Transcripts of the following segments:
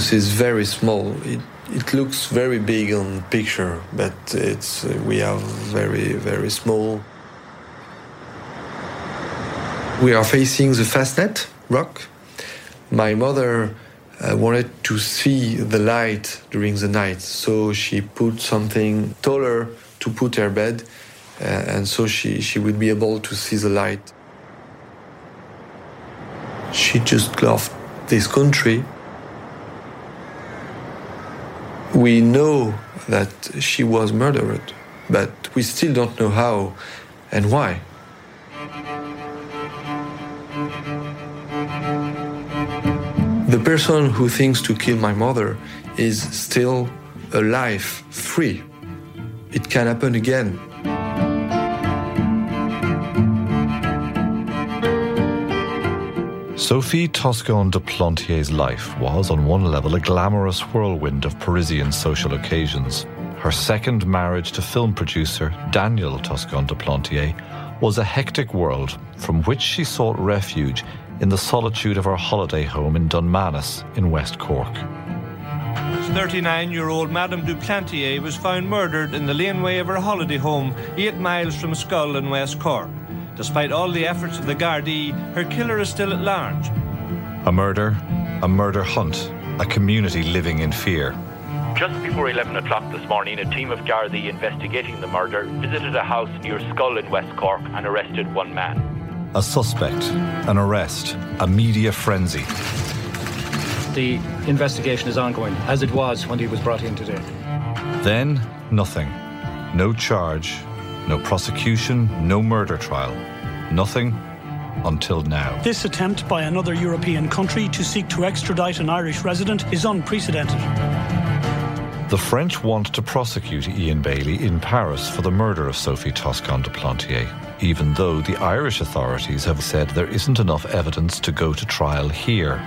Our is very small. It, it looks very big on picture, but it's uh, we are very very small. We are facing the Fastnet rock. My mother uh, wanted to see the light during the night, so she put something taller to put her bed, uh, and so she, she would be able to see the light. She just loved this country we know that she was murdered, but we still don't know how and why. The person who thinks to kill my mother is still alive, free. It can happen again. Sophie Toscan du Plantier's life was, on one level, a glamorous whirlwind of Parisian social occasions. Her second marriage to film producer Daniel Toscan du Plantier was a hectic world from which she sought refuge in the solitude of her holiday home in Dunmanus in West Cork. 39 year old Madame Duplantier was found murdered in the laneway of her holiday home, eight miles from Schull in West Cork. Despite all the efforts of the Gardaí, her killer is still at large. A murder, a murder hunt, a community living in fear. Just before 11 o'clock this morning, a team of Gardaí investigating the murder visited a house near Schull in West Cork and arrested one man. A suspect, an arrest, a media frenzy. The investigation is ongoing, as it was when he was brought in today. Then, nothing. No charge, no prosecution, no murder trial. Nothing until now. This attempt by another European country to seek to extradite an Irish resident is unprecedented. The French want to prosecute Ian Bailey in Paris for the murder of Sophie Toscan du Plantier, even though the Irish authorities have said there isn't enough evidence to go to trial here.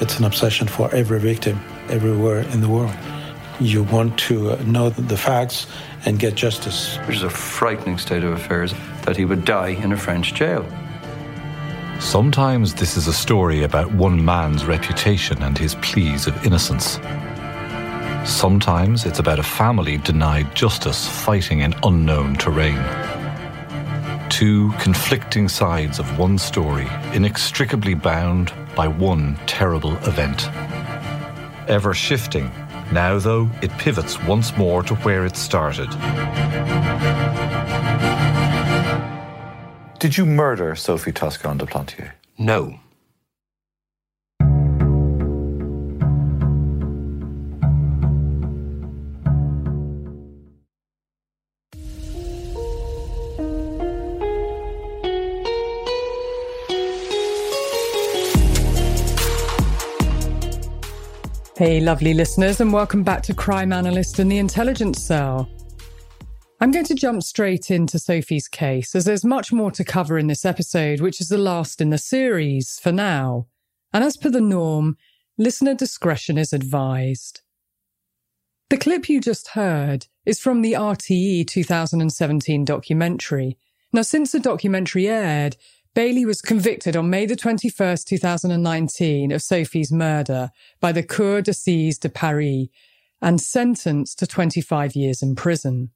It's an obsession for every victim everywhere in the world. You want to know the facts and get justice. Which is a frightening state of affairs that he would die in a French jail. Sometimes this is a story about one man's reputation and his pleas of innocence. Sometimes it's about a family denied justice fighting in unknown terrain. Two conflicting sides of one story, inextricably bound by one terrible event. Ever shifting, now though, it pivots once more to where it started. Did you murder Sophie Toscan du Plantier? No. Hey, lovely listeners, and welcome back to Crime Analyst and the Intelligence Cell. I'm going to jump straight into Sophie's case, as there's much more to cover in this episode, which is the last in the series for now. And as per the norm, listener discretion is advised. The clip you just heard is from the RTE 2017 documentary. Now, since the documentary aired, Bailey was convicted on May the 21st, 2019 of Sophie's murder by the Cour d'Assises de Paris and sentenced to 25 years in prison.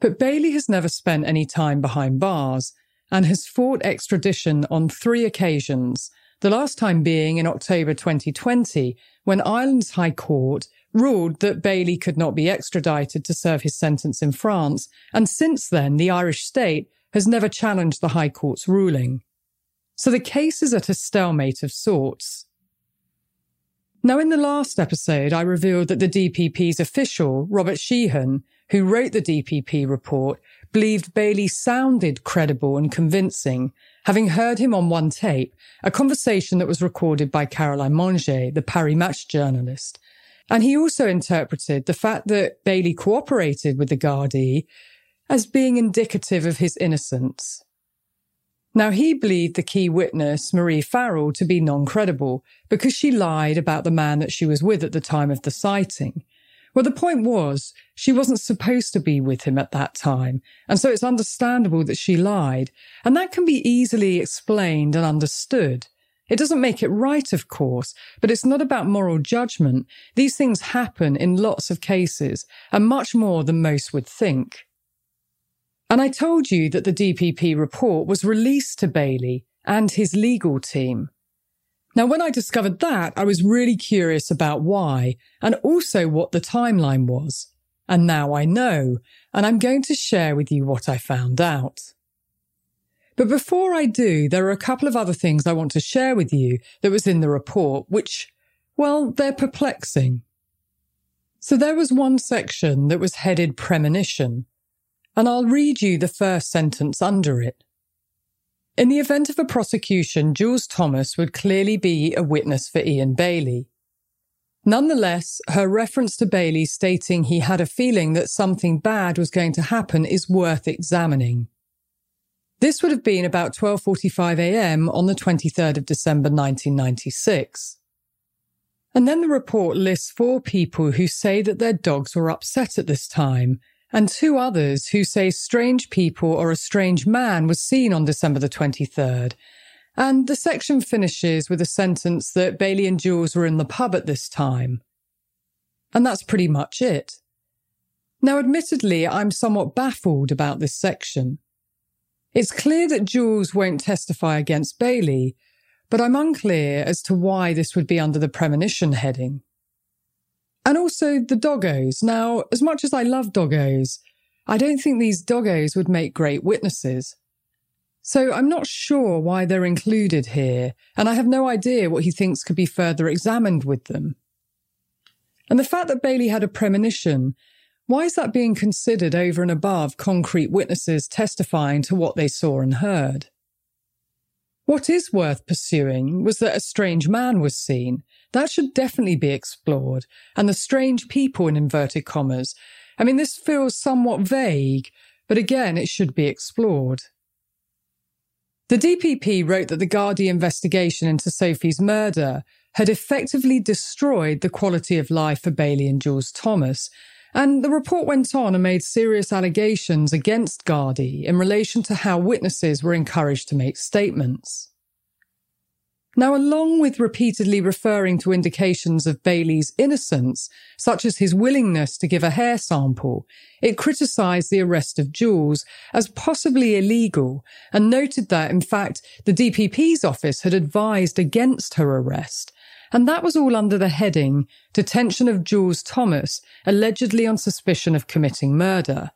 But Bailey has never spent any time behind bars and has fought extradition on three occasions, the last time being in October 2020 when Ireland's High Court ruled that Bailey could not be extradited to serve his sentence in France, and since then the Irish state has never challenged the High Court's ruling. So the case is at a stalemate of sorts. Now, in the last episode, I revealed that the DPP's official, Robert Sheehan, who wrote the DPP report, believed Bailey sounded credible and convincing, having heard him on one tape, a conversation that was recorded by Caroline Mangez, the Paris Match journalist. And he also interpreted the fact that Bailey cooperated with the Gardaí as being indicative of his innocence. Now, he believed the key witness, Marie Farrell, to be non credible because she lied about the man that she was with at the time of the sighting. Well, the point was, she wasn't supposed to be with him at that time, and so it's understandable that she lied, and that can be easily explained and understood. It doesn't make it right, of course, but it's not about moral judgment. These things happen in lots of cases, and much more than most would think. And I told you that the DPP report was released to Bailey and his legal team. Now, when I discovered that, I was really curious about why and also what the timeline was. And now I know, and I'm going to share with you what I found out. But before I do, there are a couple of other things I want to share with you that was in the report, which, well, they're perplexing. So there was one section that was headed premonition, and I'll read you the first sentence under it. In the event of a prosecution, Jules Thomas would clearly be a witness for Ian Bailey. Nonetheless, her reference to Bailey stating he had a feeling that something bad was going to happen is worth examining. This would have been about 12:45 a.m. on the 23rd of December 1996. And then the report lists four people who say that their dogs were upset at this time and two others who say strange people or a strange man was seen on December the 23rd. And the section finishes with a sentence that Bailey and Jules were in the pub at this time. And that's pretty much it. Now, admittedly, I'm somewhat baffled about this section. It's clear that Jules won't testify against Bailey, but I'm unclear as to why this would be under the premonition heading. And also the doggos. Now, as much as I love doggos, I don't think these doggos would make great witnesses. So I'm not sure why they're included here, and I have no idea what he thinks could be further examined with them. And the fact that Bailey had a premonition, why is that being considered over and above concrete witnesses testifying to what they saw and heard? What is worth pursuing was that a strange man was seen, that should definitely be explored. And the strange people in inverted commas. I mean, this feels somewhat vague, but again, it should be explored. The DPP wrote that the Gardaí investigation into Sophie's murder had effectively destroyed the quality of life for Bailey and Jules Thomas, and the report went on and made serious allegations against Gardaí in relation to how witnesses were encouraged to make statements. Now, along with repeatedly referring to indications of Bailey's innocence, such as his willingness to give a hair sample, it criticised the arrest of Jules as possibly illegal and noted that, in fact, the DPP's office had advised against her arrest. And that was all under the heading Detention of Jules Thomas, allegedly on suspicion of committing murder.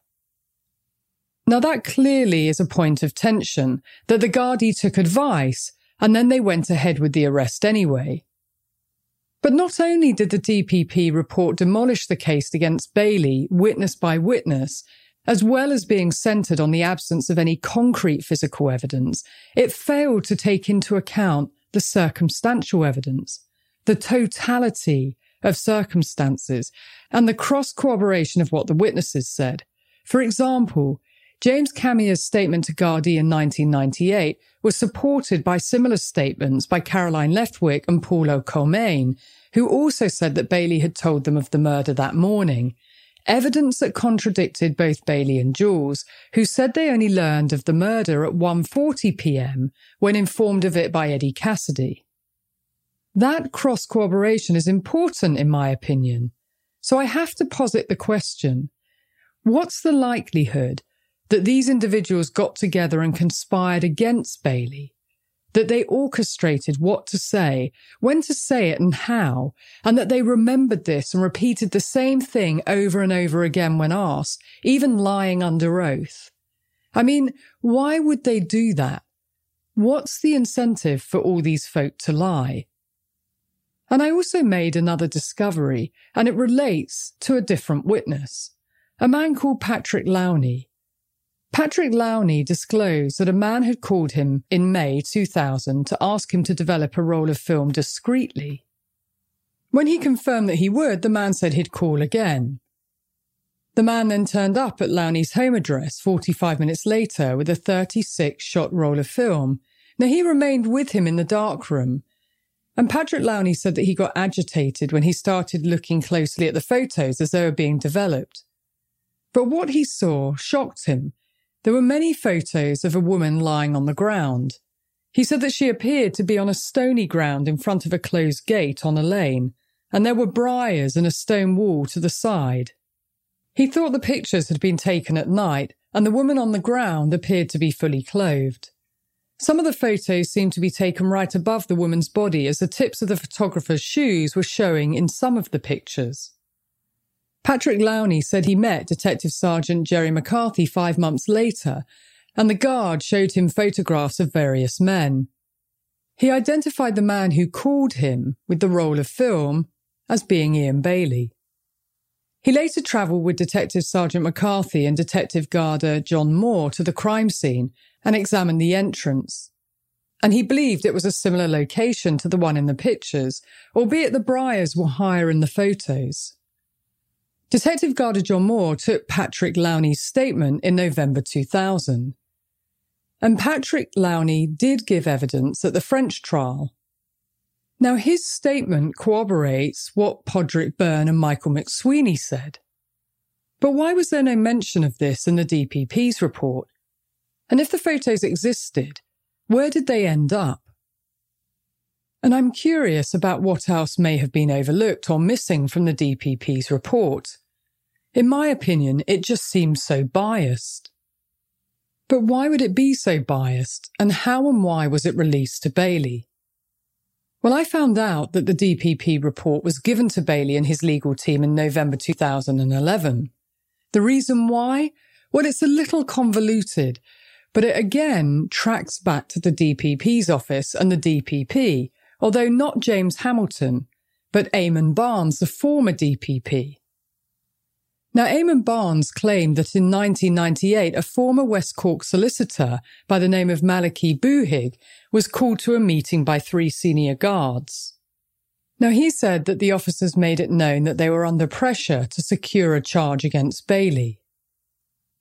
Now, that clearly is a point of tension that the Gardaí took advice and then they went ahead with the arrest anyway. But not only did the DPP report demolish the case against Bailey, witness by witness, as well as being centred on the absence of any concrete physical evidence, it failed to take into account the circumstantial evidence, the totality of circumstances, and the cross corroboration of what the witnesses said. For example, James Camier's statement to Gardaí in 1998 was supported by similar statements by Caroline Leftwich and Paul O'Colmain, who also said that Bailey had told them of the murder that morning. Evidence that contradicted both Bailey and Jules, who said they only learned of the murder at 1:40 p.m. when informed of it by Eddie Cassidy. That cross corroboration is important in my opinion. So I have to posit the question, what's the likelihood that these individuals got together and conspired against Bailey, that they orchestrated what to say, when to say it, and how, and that they remembered this and repeated the same thing over and over again when asked, even lying under oath. I mean, why would they do that? What's the incentive for all these folk to lie? And I also made another discovery, and it relates to a different witness, a man called Patrick Lowney. Patrick Lowney disclosed that a man had called him in May 2000 to ask him to develop a roll of film discreetly. When he confirmed that he would, the man said he'd call again. The man then turned up at Lowney's home address 45 minutes later with a 36 shot roll of film. Now, he remained with him in the darkroom and Patrick Lowney said that he got agitated when he started looking closely at the photos as they were being developed. But what he saw shocked him. There were many photos of a woman lying on the ground. He said that she appeared to be on a stony ground in front of a closed gate on a lane, and there were briars and a stone wall to the side. He thought the pictures had been taken at night, and the woman on the ground appeared to be fully clothed. Some of the photos seemed to be taken right above the woman's body as the tips of the photographer's shoes were showing in some of the pictures. Patrick Lowney said he met Detective Sergeant Jerry McCarthy five months later, and the guard showed him photographs of various men. He identified the man who called him with the roll of film as being Ian Bailey. He later travelled with Detective Sergeant McCarthy and Detective Garda John Moore to the crime scene and examined the entrance. And he believed it was a similar location to the one in the pictures, albeit the briars were higher in the photos. Detective Garda John Moore took Patrick Lowney's statement in November 2000. And Patrick Lowney did give evidence at the French trial. Now, his statement corroborates what Podrick Byrne and Michael McSweeney said. But why was there no mention of this in the DPP's report? And if the photos existed, where did they end up? And I'm curious about what else may have been overlooked or missing from the DPP's report. In my opinion, it just seems so biased. But why would it be so biased, and how and why was it released to Bailey? Well, I found out that the DPP report was given to Bailey and his legal team in November 2011. The reason why? Well, it's a little convoluted, but it again tracks back to the DPP's office and the DPP, although not James Hamilton, but Eamon Barnes, the former DPP. Now, Eamon Barnes claimed that in 1998, a former West Cork solicitor by the name of Malachy Boohig was called to a meeting by three senior guards. Now, he said that the officers made it known that they were under pressure to secure a charge against Bailey.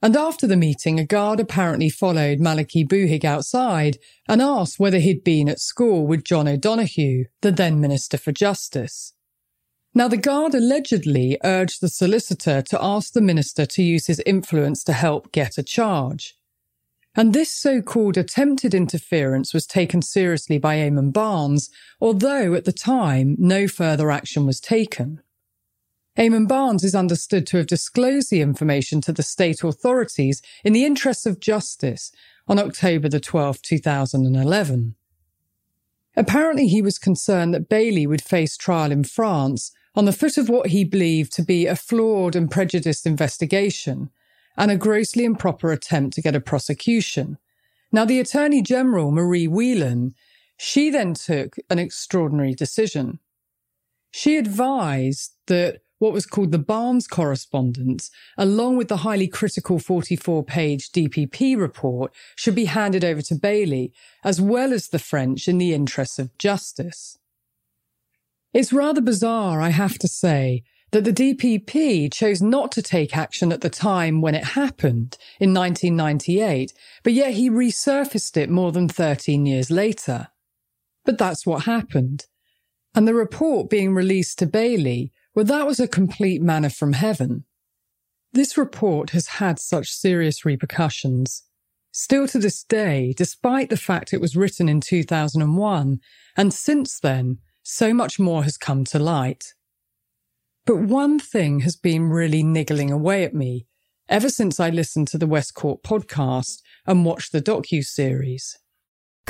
And after the meeting, a guard apparently followed Malachy Boohig outside and asked whether he'd been at school with John O'Donoghue, the then Minister for Justice. Now, the guard allegedly urged the solicitor to ask the minister to use his influence to help get a charge. And this so-called attempted interference was taken seriously by Eamon Barnes, although at the time no further action was taken. Eamon Barnes is understood to have disclosed the information to the state authorities in the interests of justice on October the 12th, 2011. Apparently, he was concerned that Bailey would face trial in France on the foot of what he believed to be a flawed and prejudiced investigation and a grossly improper attempt to get a prosecution. Now, the Attorney General, Marie Whelan, she then took an extraordinary decision. She advised that what was called the Barnes correspondence, along with the highly critical 44 page DPP report, should be handed over to Bailey, as well as the French in the interests of justice. It's rather bizarre, I have to say, that the DPP chose not to take action at the time when it happened in 1998, but yet he resurfaced it more than 13 years later. But that's what happened. And the report being released to Bailey well, that was a complete manna from heaven. This report has had such serious repercussions. Still to this day, despite the fact it was written in 2001, and since then, so much more has come to light. But one thing has been really niggling away at me ever since I listened to the West Cork podcast and watched the docu-series.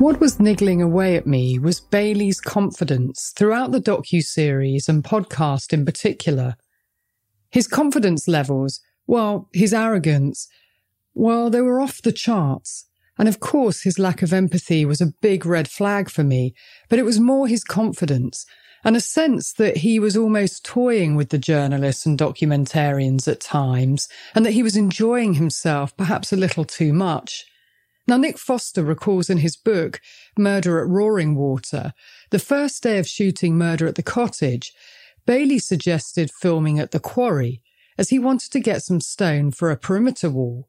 What was niggling away at me was Bailey's confidence throughout the docu-series and podcast in particular. His confidence levels, well, his arrogance, well, they were off the charts. And of course, his lack of empathy was a big red flag for me, but it was more his confidence and a sense that he was almost toying with the journalists and documentarians at times, and that he was enjoying himself perhaps a little too much. Now, Nick Foster recalls in his book, Murder at Roaring Water, the first day of shooting Murder at the Cottage, Bailey suggested filming at the quarry as he wanted to get some stone for a perimeter wall.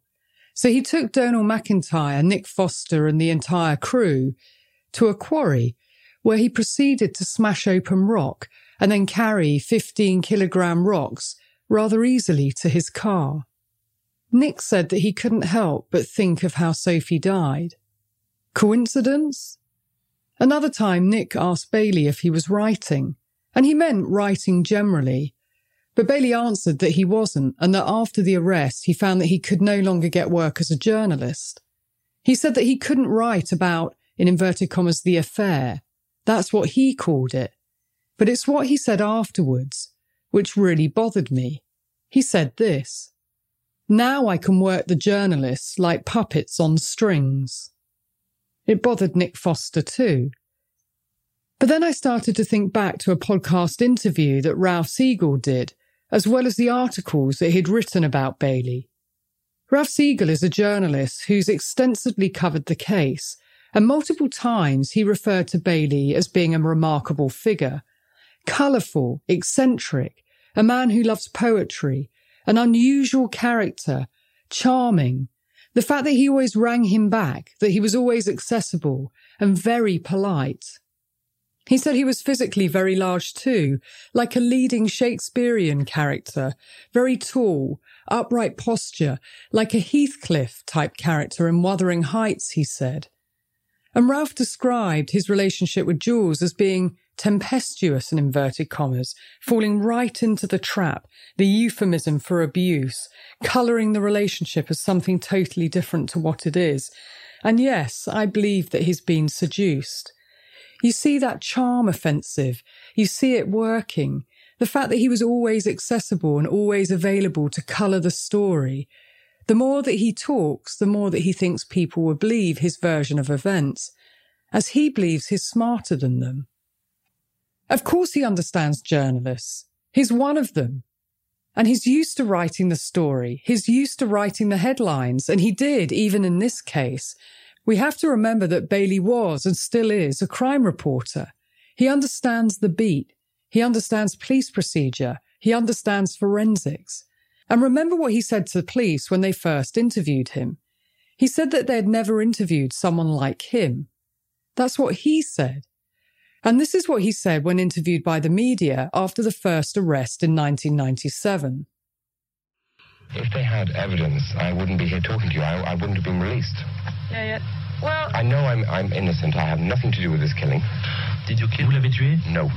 So he took Donal MacIntyre, Nick Foster, and the entire crew to a quarry where he proceeded to smash open rock and then carry 15 kilogram rocks rather easily to his car. Nick said that he couldn't help but think of how Sophie died. Coincidence? Another time, Nick asked Bailey if he was writing, and he meant writing generally. But Bailey answered that he wasn't, and that after the arrest, he found that he could no longer get work as a journalist. He said that he couldn't write about, in inverted commas, the affair. That's what he called it. But it's what he said afterwards, which really bothered me. He said this. Now I can work the journalists like puppets on strings. It bothered Nick Foster too. But then I started to think back to a podcast interview that Ralph Riegel did, as well as the articles that he'd written about Bailey. Ralph Riegel is a journalist who's extensively covered the case, and multiple times he referred to Bailey as being a remarkable figure. Colourful, eccentric, a man who loves poetry, an unusual character, charming. The fact that he always rang him back, that he was always accessible and very polite. He said he was physically very large too, like a leading Shakespearean character, very tall, upright posture, like a Heathcliff type character in Wuthering Heights, he said. And Ralph described his relationship with Jules as being tempestuous in inverted commas, falling right into the trap, the euphemism for abuse, colouring the relationship as something totally different to what it is. And yes, I believe that he's been seduced. You see that charm offensive. You see it working. The fact that he was always accessible and always available to colour the story. The more that he talks, the more that he thinks people will believe his version of events, as he believes he's smarter than them. Of course, he understands journalists. He's one of them. And he's used to writing the story. He's used to writing the headlines. And he did, even in this case. We have to remember that Bailey was and still is a crime reporter. He understands the beat. He understands police procedure. He understands forensics. And remember what he said to the police when they first interviewed him. He said that they had never interviewed someone like him. That's what he said. And this is what he said when interviewed by the media after the first arrest in 1997. If they had evidence, I wouldn't be here talking to you. I, I wouldn't have been released. Yeah, yeah. Well, I know I'm, I'm innocent. I have nothing to do with this killing. Did you kill? Vous l'avez tué? No.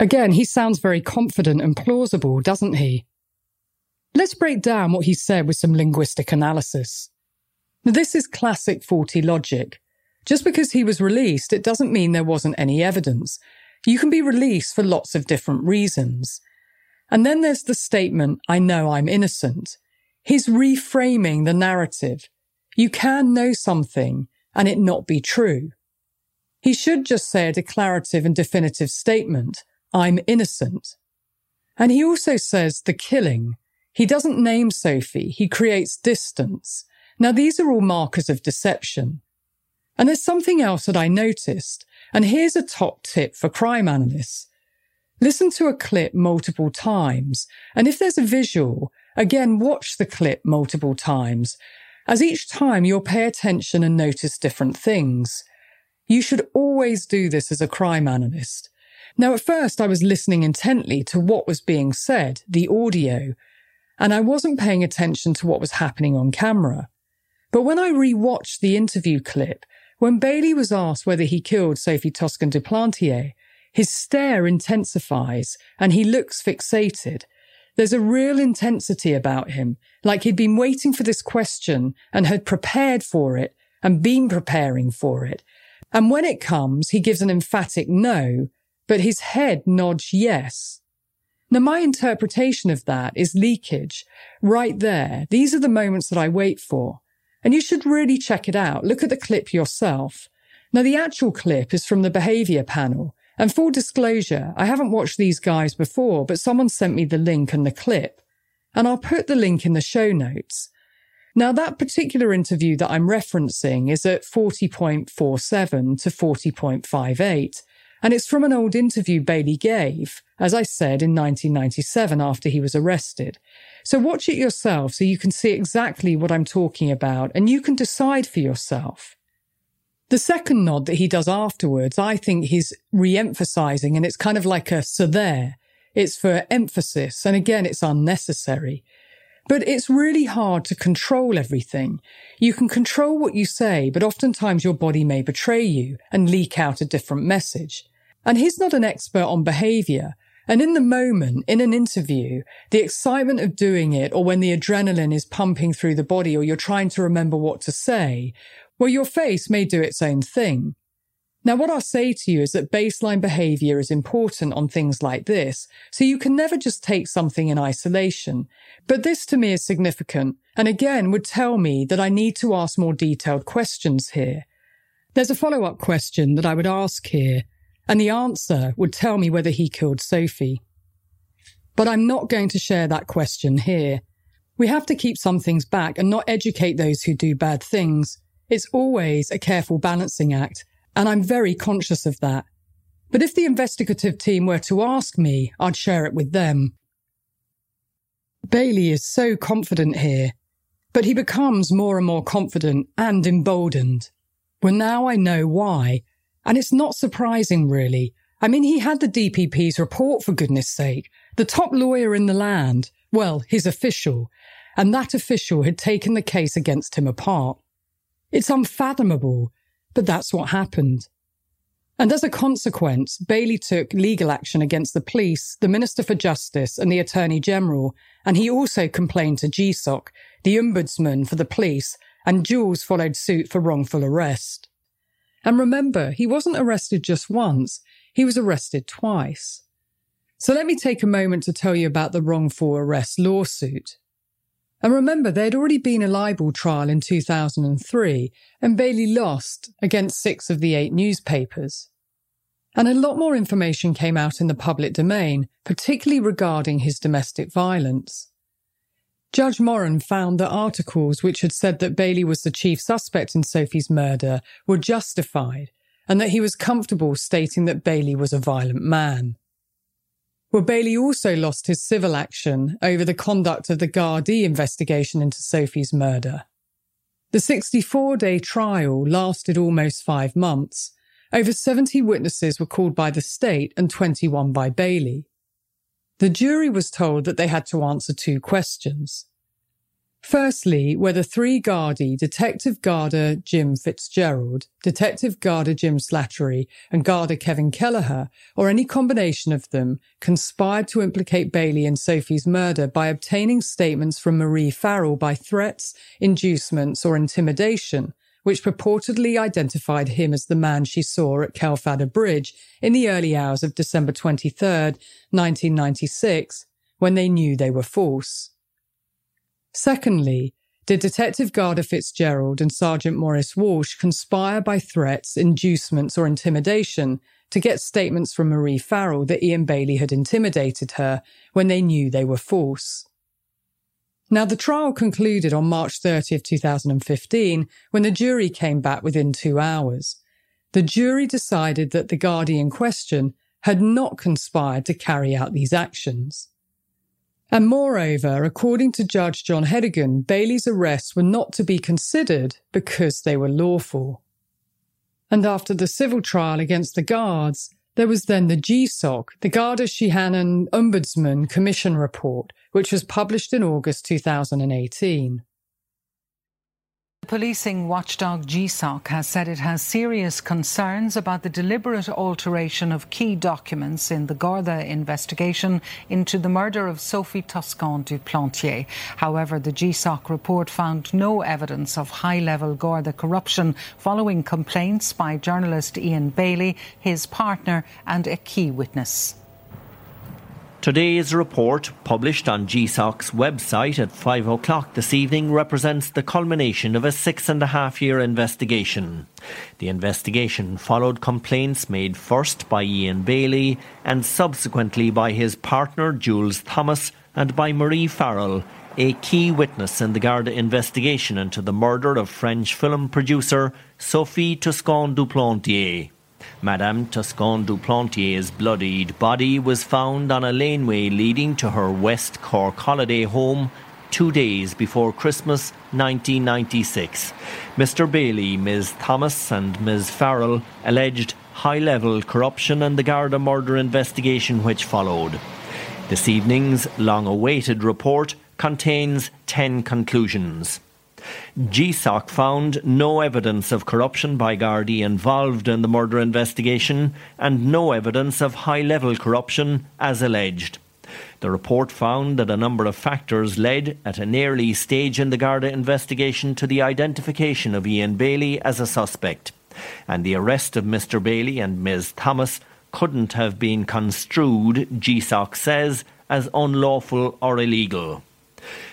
Again, he sounds very confident and plausible, doesn't he? Let's break down what he said with some linguistic analysis. Now, this is classic faulty logic. Just because he was released, it doesn't mean there wasn't any evidence. You can be released for lots of different reasons. And then there's the statement, I know I'm innocent. He's reframing the narrative. You can know something and it not be true. He should just say a declarative and definitive statement, I'm innocent. And he also says the killing. He doesn't name Sophie, he creates distance. Now, these are all markers of deception. And there's something else that I noticed, and here's a top tip for crime analysts. Listen to a clip multiple times, and if there's a visual, again watch the clip multiple times, as each time you'll pay attention and notice different things. You should always do this as a crime analyst. Now, at first, I was listening intently to what was being said, the audio, and I wasn't paying attention to what was happening on camera. But when I rewatched the interview clip, when Bailey was asked whether he killed Sophie Toscan du Plantier, his stare intensifies and he looks fixated. There's a real intensity about him, like he'd been waiting for this question and had prepared for it and been preparing for it. And when it comes, he gives an emphatic no, but his head nods yes. Now, my interpretation of that is leakage. Right there. These are the moments that I wait for. And you should really check it out. Look at the clip yourself. Now, the actual clip is from the behavior panel. And full disclosure, I haven't watched these guys before, but someone sent me the link and the clip. And I'll put the link in the show notes. Now, that particular interview that I'm referencing is at 40.47 to 40.58. And it's from an old interview Bailey gave, as I said, in 1997 after he was arrested. So watch it yourself so you can see exactly what I'm talking about and you can decide for yourself. The second nod that he does afterwards, I think he's re-emphasizing and it's kind of like a so there. It's for emphasis. And again, it's unnecessary. But it's really hard to control everything. You can control what you say, but oftentimes your body may betray you and leak out a different message. And he's not an expert on behavior. And in the moment, in an interview, the excitement of doing it, or when the adrenaline is pumping through the body, or you're trying to remember what to say, well, your face may do its own thing. Now, what I'll say to you is that baseline behavior is important on things like this, so you can never just take something in isolation. But this to me is significant, and again would tell me that I need to ask more detailed questions here. There's a follow-up question that I would ask here, and the answer would tell me whether he killed Sophie. But I'm not going to share that question here. We have to keep some things back and not educate those who do bad things. It's always a careful balancing act, and I'm very conscious of that. But if the investigative team were to ask me, I'd share it with them. Bailey is so confident here, but he becomes more and more confident and emboldened. Well, now I know why, and it's not surprising, really. I mean, he had the DPP's report, for goodness sake. The top lawyer in the land, well, his official, and that official had taken the case against him apart. It's unfathomable, but that's what happened. And as a consequence, Bailey took legal action against the police, the Minister for Justice, and the Attorney General, and he also complained to GSOC, the Ombudsman for the police, and Jules followed suit for wrongful arrest. And remember, he wasn't arrested just once, he was arrested twice. So let me take a moment to tell you about the wrongful arrest lawsuit. And remember, there had already been a libel trial in 2003, and Bailey lost against six of the eight newspapers. And a lot more information came out in the public domain, particularly regarding his domestic violence. Judge Moran found that articles which had said that Bailey was the chief suspect in Sophie's murder were justified and that he was comfortable stating that Bailey was a violent man. Well, Bailey also lost his civil action over the conduct of the Gardaí investigation into Sophie's murder. The 64 day trial lasted almost five months. Over 70 witnesses were called by the state and 21 by Bailey. The jury was told that they had to answer two questions. Firstly, whether three Gardaí, Detective Garda Jim Fitzgerald, Detective Garda Jim Slattery, and Garda Kevin Kelleher, or any combination of them, conspired to implicate Bailey in Sophie's murder by obtaining statements from Marie Farrell by threats, inducements, or intimidation, which purportedly identified him as the man she saw at Kealfadda Bridge in the early hours of December 23, 1996, when they knew they were false. Secondly, did Detective Garda Fitzgerald and Sergeant Maurice Walsh conspire by threats, inducements, or intimidation to get statements from Marie Farrell that Ian Bailey had intimidated her when they knew they were false? Now, the trial concluded on March 30th, 2015, when the jury came back within two hours. The jury decided that the Gardaí in question had not conspired to carry out these actions. And moreover, according to Judge John Hedigan, Bailey's arrests were not to be considered because they were lawful. And after the civil trial against the guards, there was then the GSOC, the Garda Síochána Ombudsman Commission report, which was published in August 2018. Policing watchdog GSOC has said it has serious concerns about the deliberate alteration of key documents in the Garda investigation into the murder of Sophie Toscan du Plantier. However, the GSOC report found no evidence of high level Garda corruption following complaints by journalist Ian Bailey, his partner, and a key witness. Today's report, published on GSOC's website at 5 o'clock this evening, represents the culmination of a six and a half year investigation. The investigation followed complaints made first by Ian Bailey and subsequently by his partner Jules Thomas and by Marie Farrell, a key witness in the Garda investigation into the murder of French film producer Sophie Toscan du Plantier. Madame Toscan du Plantier's bloodied body was found on a laneway leading to her West Cork holiday home two days before Christmas 1996. Mr. Bailey, Ms. Thomas, and Ms. Farrell alleged high level corruption in the Garda murder investigation which followed. This evening's long awaited report contains 10 conclusions. GSOC found no evidence of corruption by Gardaí involved in the murder investigation and no evidence of high level corruption as alleged. The report found that a number of factors led at an early stage in the Garda investigation to the identification of Ian Bailey as a suspect. And the arrest of Mr. Bailey and Ms. Thomas couldn't have been construed, GSOC says, as unlawful or illegal.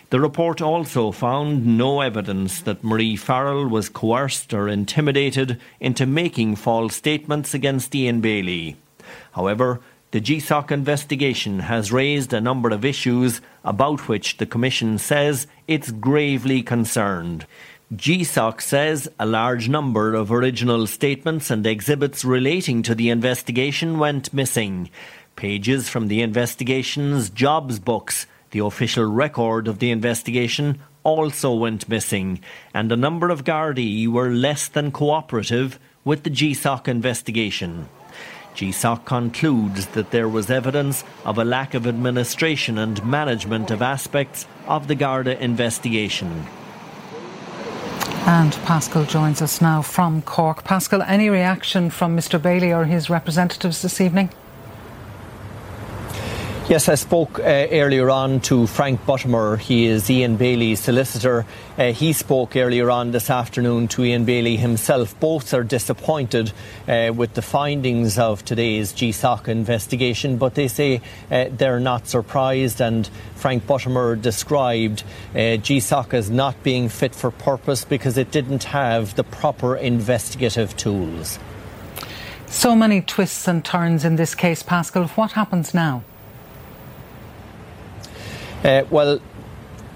The report also found no evidence that Marie Farrell was coerced or intimidated into making false statements against Ian Bailey. However, the GSOC investigation has raised a number of issues about which the Commission says it's gravely concerned. GSOC says a large number of original statements and exhibits relating to the investigation went missing. Pages from the investigation's jobs books the official record of the investigation also went missing, and a number of Gardaí were less than cooperative with the GSOC investigation. GSOC concludes that there was evidence of a lack of administration and management of aspects of the Garda investigation. And Paschal joins us now from Cork. Paschal, any reaction from Mr. Bailey or his representatives this evening? Yes, I spoke uh, earlier on to Frank Buttimer. He is Ian Bailey's solicitor. Uh, he spoke earlier on this afternoon to Ian Bailey himself. Both are disappointed uh, with the findings of today's GSOC investigation, but they say uh, they're not surprised. And Frank Buttimer described uh, GSOC as not being fit for purpose because it didn't have the proper investigative tools. So many twists and turns in this case, Paschal. What happens now? Uh, well,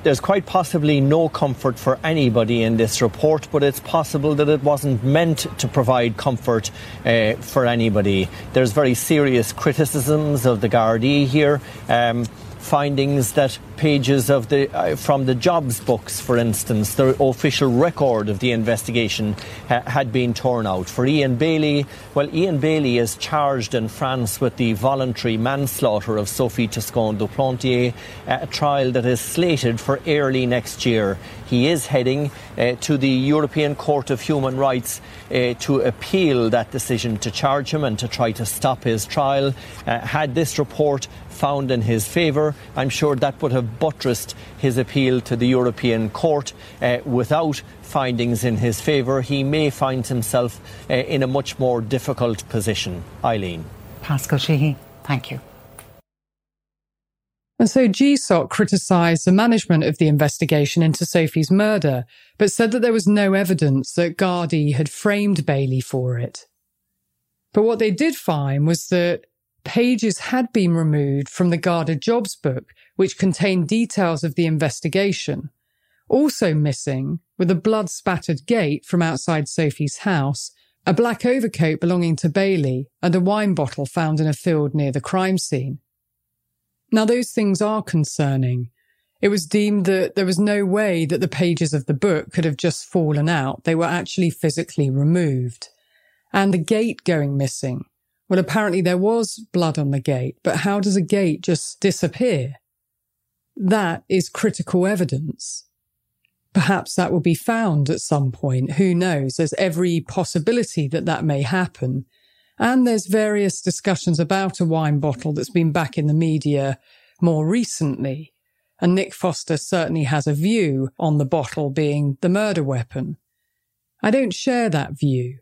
there's quite possibly no comfort for anybody in this report, but it's possible that it wasn't meant to provide comfort uh, for anybody. There's very serious criticisms of the Gardaí here. Um, findings that pages of the uh, from the jobs books, for instance, the official record of the investigation ha- had been torn out. For Ian Bailey, well, Ian Bailey is charged in France with the voluntary manslaughter of Sophie Toscan du Plantier, a trial that is slated for early next year. He is heading uh, to the European Court of Human Rights uh, to appeal that decision to charge him and to try to stop his trial. Uh, had this report found in his favour, I'm sure that would have buttressed his appeal to the European Court uh, without findings in his favour, he may find himself uh, in a much more difficult position. Eileen. Paschal Sheehy, thank you. And so GSOC criticised the management of the investigation into Sophie's murder, but said that there was no evidence that Gardaí had framed Bailey for it. But what they did find was that pages had been removed from the Garda jobs book, which contained details of the investigation. Also missing were the blood spattered gate from outside Sophie's house, a black overcoat belonging to Bailey, and a wine bottle found in a field near the crime scene. Now, those things are concerning. It was deemed that there was no way that the pages of the book could have just fallen out. They were actually physically removed. And the gate going missing. Well, apparently there was blood on the gate, but how does a gate just disappear? That is critical evidence. Perhaps that will be found at some point. Who knows? There's every possibility that that may happen. And there's various discussions about a wine bottle that's been back in the media more recently. And Nick Foster certainly has a view on the bottle being the murder weapon. I don't share that view,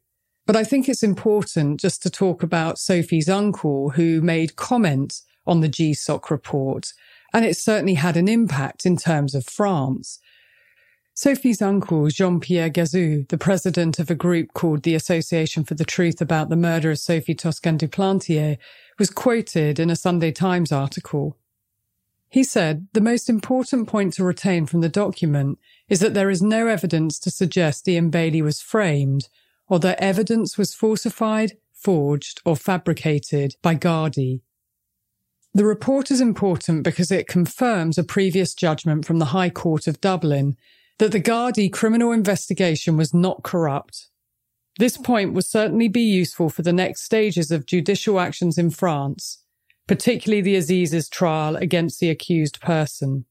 but I think it's important just to talk about Sophie's uncle who made comments on the GSOC report, and it certainly had an impact in terms of France. Sophie's uncle, Jean Pierre Gazeau, the president of a group called the Association for the Truth about the Murder of Sophie Toscan du Plantier, was quoted in a Sunday Times article. He said, The most important point to retain from the document is that there is no evidence to suggest Ian Bailey was framed or that evidence was falsified, forged, or fabricated by Gardaí. The report is important because it confirms a previous judgment from the High Court of Dublin that the Gardaí criminal investigation was not corrupt. This point will certainly be useful for the next stages of judicial actions in France, particularly the Assizes trial against the accused person.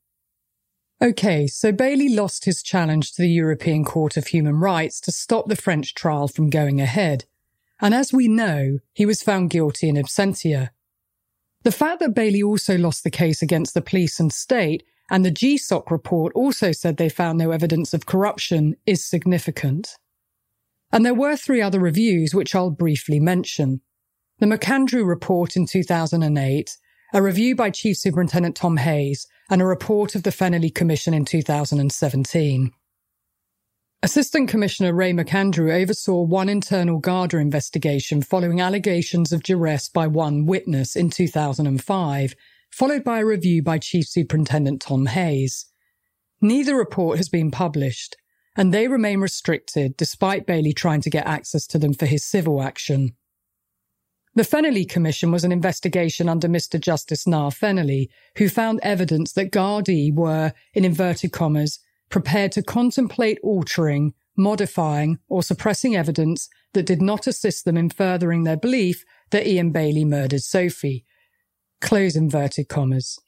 Okay, so Bailey lost his challenge to the European Court of Human Rights to stop the French trial from going ahead. And as we know, he was found guilty in absentia. The fact that Bailey also lost the case against the police and state and the GSOC report also said they found no evidence of corruption is significant. And there were three other reviews which I'll briefly mention. The McAndrew report in 2008, a review by Chief Superintendent Tom Hayes, and a report of the Fennelly Commission in 2017. Assistant Commissioner Ray McAndrew oversaw one internal Garda investigation following allegations of duress by one witness in 2005 followed by a review by Chief Superintendent Tom Hayes. Neither report has been published, and they remain restricted despite Bailey trying to get access to them for his civil action. The Fennelly Commission was an investigation under Mr. Justice Niall Fennelly, who found evidence that Gardaí were, in inverted commas, prepared to contemplate altering, modifying, or suppressing evidence that did not assist them in furthering their belief that Ian Bailey murdered Sophie, close inverted commas.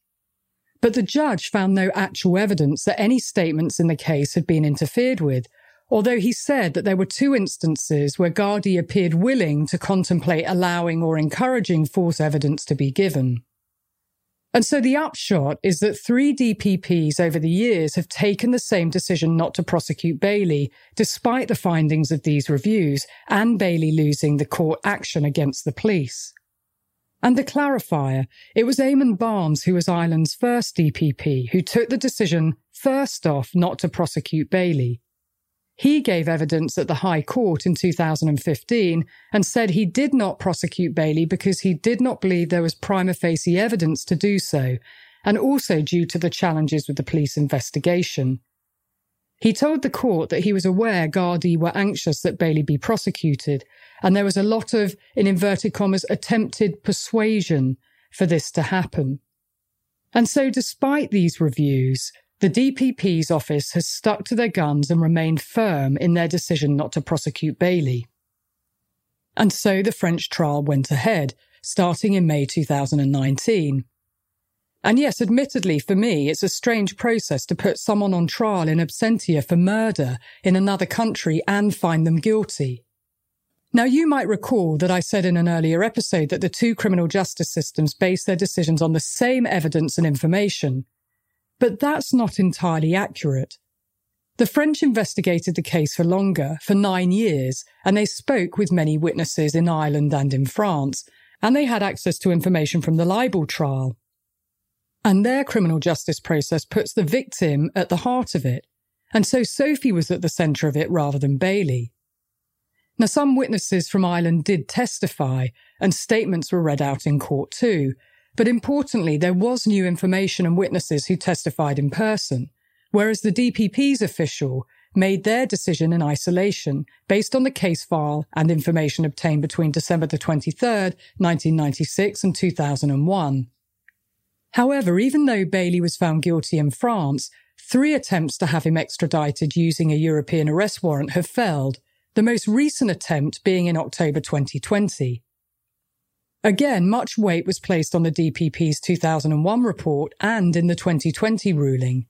But the judge found no actual evidence that any statements in the case had been interfered with, although he said that there were two instances where Gardaí appeared willing to contemplate allowing or encouraging false evidence to be given. And so the upshot is that three DPPs over the years have taken the same decision not to prosecute Bailey, despite the findings of these reviews and Bailey losing the court action against the police. And the clarifier, it was Eamonn Barnes who was Ireland's first DPP who took the decision first off not to prosecute Bailey. He gave evidence at the High Court in 2015 and said he did not prosecute Bailey because he did not believe there was prima facie evidence to do so, and also due to the challenges with the police investigation. He told the court that he was aware Gardaí were anxious that Bailey be prosecuted, and there was a lot of, in inverted commas, attempted persuasion for this to happen. And so, despite these reviews, the DPP's office has stuck to their guns and remained firm in their decision not to prosecute Bailey. And so the French trial went ahead, starting in May 2019. And yes, admittedly, for me, it's a strange process to put someone on trial in absentia for murder in another country and find them guilty. Now, you might recall that I said in an earlier episode that the two criminal justice systems base their decisions on the same evidence and information. But that's not entirely accurate. The French investigated the case for longer, for nine years, and they spoke with many witnesses in Ireland and in France, and they had access to information from the libel trial. And their criminal justice process puts the victim at the heart of it, and so Sophie was at the centre of it rather than Bailey. Now, some witnesses from Ireland did testify, and statements were read out in court too, but importantly, there was new information and witnesses who testified in person, whereas the DPP's official made their decision in isolation based on the case file and information obtained between December the 23rd, 1996 and 2001. However, even though Bailey was found guilty in France, three attempts to have him extradited using a European arrest warrant have failed, the most recent attempt being in October 2020. Again, much weight was placed on the DPP's 2001 report and in the 2020 ruling.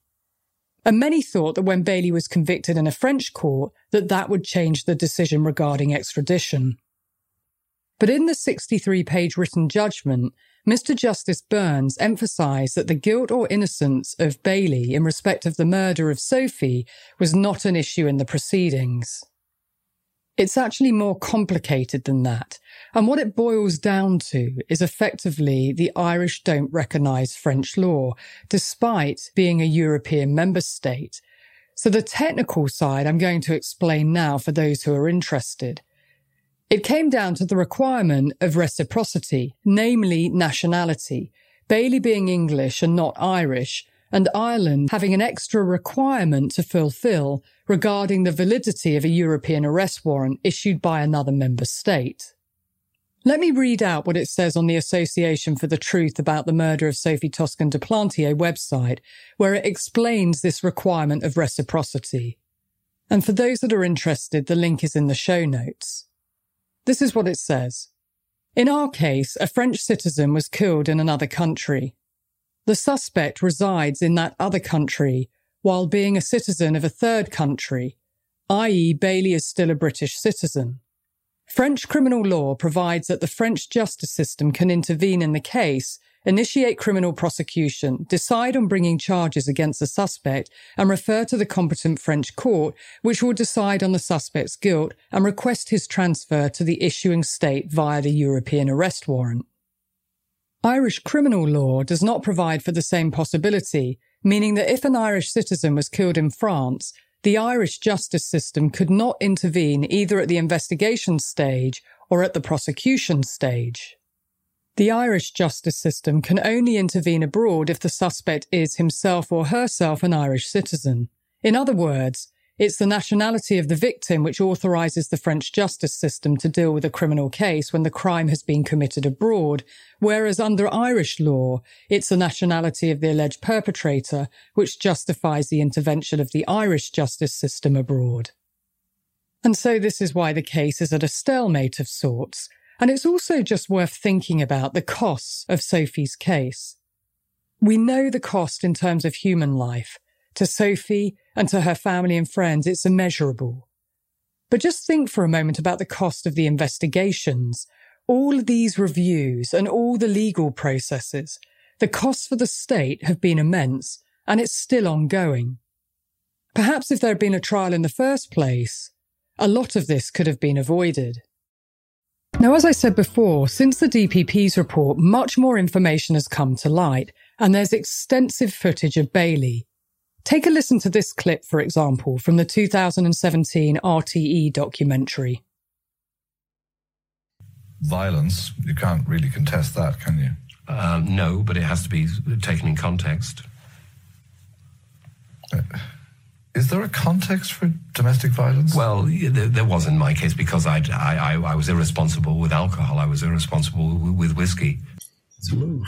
And many thought that when Bailey was convicted in a French court, that that would change the decision regarding extradition. But in the 63 page written judgment, Mr. Justice Burns emphasised that the guilt or innocence of Bailey in respect of the murder of Sophie was not an issue in the proceedings. It's actually more complicated than that. And what it boils down to is effectively the Irish don't recognise French law, despite being a European member state. So the technical side I'm going to explain now for those who are interested. It came down to the requirement of reciprocity, namely nationality, Bailey being English and not Irish, and Ireland having an extra requirement to fulfill regarding the validity of a European arrest warrant issued by another member state. Let me read out what it says on the Association for the Truth about the murder of Sophie Toscan du Plantier website, where it explains this requirement of reciprocity. And for those that are interested, the link is in the show notes. This is what it says. In our case, a French citizen was killed in another country. The suspect resides in that other country while being a citizen of a third country, i.e., Bailey is still a British citizen. French criminal law provides that the French justice system can intervene in the case initiate criminal prosecution, decide on bringing charges against the suspect, and refer to the competent French court, which will decide on the suspect's guilt and request his transfer to the issuing state via the European arrest warrant. Irish criminal law does not provide for the same possibility, meaning that if an Irish citizen was killed in France, the Irish justice system could not intervene either at the investigation stage or at the prosecution stage. The Irish justice system can only intervene abroad if the suspect is himself or herself an Irish citizen. In other words, it's the nationality of the victim which authorises the French justice system to deal with a criminal case when the crime has been committed abroad, whereas under Irish law, it's the nationality of the alleged perpetrator which justifies the intervention of the Irish justice system abroad. And so this is why the case is at a stalemate of sorts, and it's also just worth thinking about the costs of Sophie's case. We know the cost in terms of human life. To Sophie and to her family and friends, it's immeasurable. But just think for a moment about the cost of the investigations, all these reviews and all the legal processes. The costs for the state have been immense, and it's still ongoing. Perhaps if there had been a trial in the first place, a lot of this could have been avoided. Now, as I said before, since the DPP's report, much more information has come to light, and there's extensive footage of Bailey. Take a listen to this clip, for example, from the 2017 RTE documentary. Violence, you can't really contest that, can you? Um, no, but it has to be taken in context. Uh, is there a context for domestic violence? Well, there, there was in my case because I, I, I was irresponsible with alcohol. I was irresponsible with whiskey. It's a move.